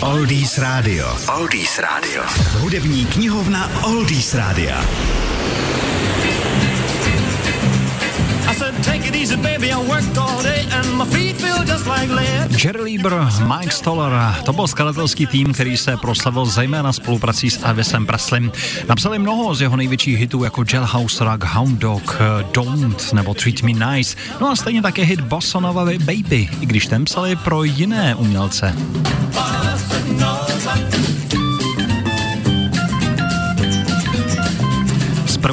Oldies Radio. Oldies Radio. Hudební knihovna Oldies Radio. Jerry Lieber, Mike Stoller, to byl skladatelský tým, který se proslavil zejména spoluprací s Elvisem Preslem. Napsali mnoho z jeho největších hitů jako Jailhouse Rock, Hound Dog, Don't nebo Treat Me Nice. No a stejně také hit Bossa Nova Baby, i když ten psali pro jiné umělce.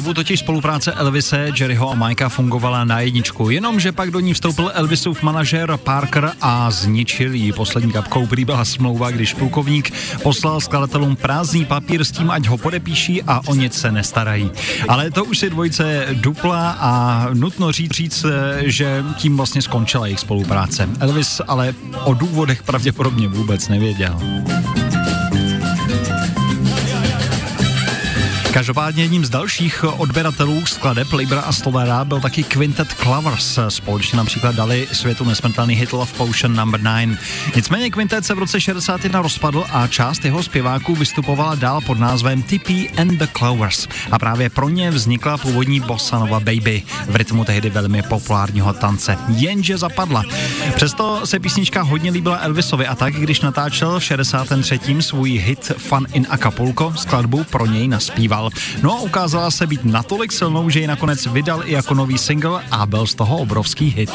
Zprvu totiž spolupráce Elvise, Jerryho a Mikea fungovala na jedničku, jenomže pak do ní vstoupil Elvisův manažer Parker a zničil ji poslední kapkou. Prý byla smlouva, když plukovník poslal skladatelům prázdný papír s tím, ať ho podepíší a o nic se nestarají. Ale to už si dvojice dupla a nutno říct, říct, že tím vlastně skončila jejich spolupráce. Elvis ale o důvodech pravděpodobně vůbec nevěděl. Každopádně jedním z dalších odběratelů skladeb Libra a Stovera byl taky Quintet Clovers. Společně například dali světu nesmrtelný hit Love Potion number 9. Nicméně Quintet se v roce 61 rozpadl a část jeho zpěváků vystupovala dál pod názvem Tippy and the Clovers. A právě pro ně vznikla původní Bossa Nova Baby v rytmu tehdy velmi populárního tance. Jenže zapadla. Přesto se písnička hodně líbila Elvisovi a tak, když natáčel v 63. svůj hit Fun in Acapulco, skladbu pro něj naspíval. No a ukázala se být natolik silnou, že ji nakonec vydal i jako nový single a byl z toho obrovský hit.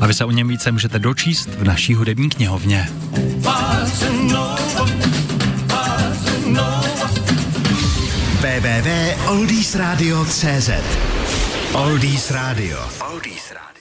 A vy se o něm více můžete dočíst v naší hudební knihovně. www.oldiesradio.cz Oldies Radio. Oldies Radio.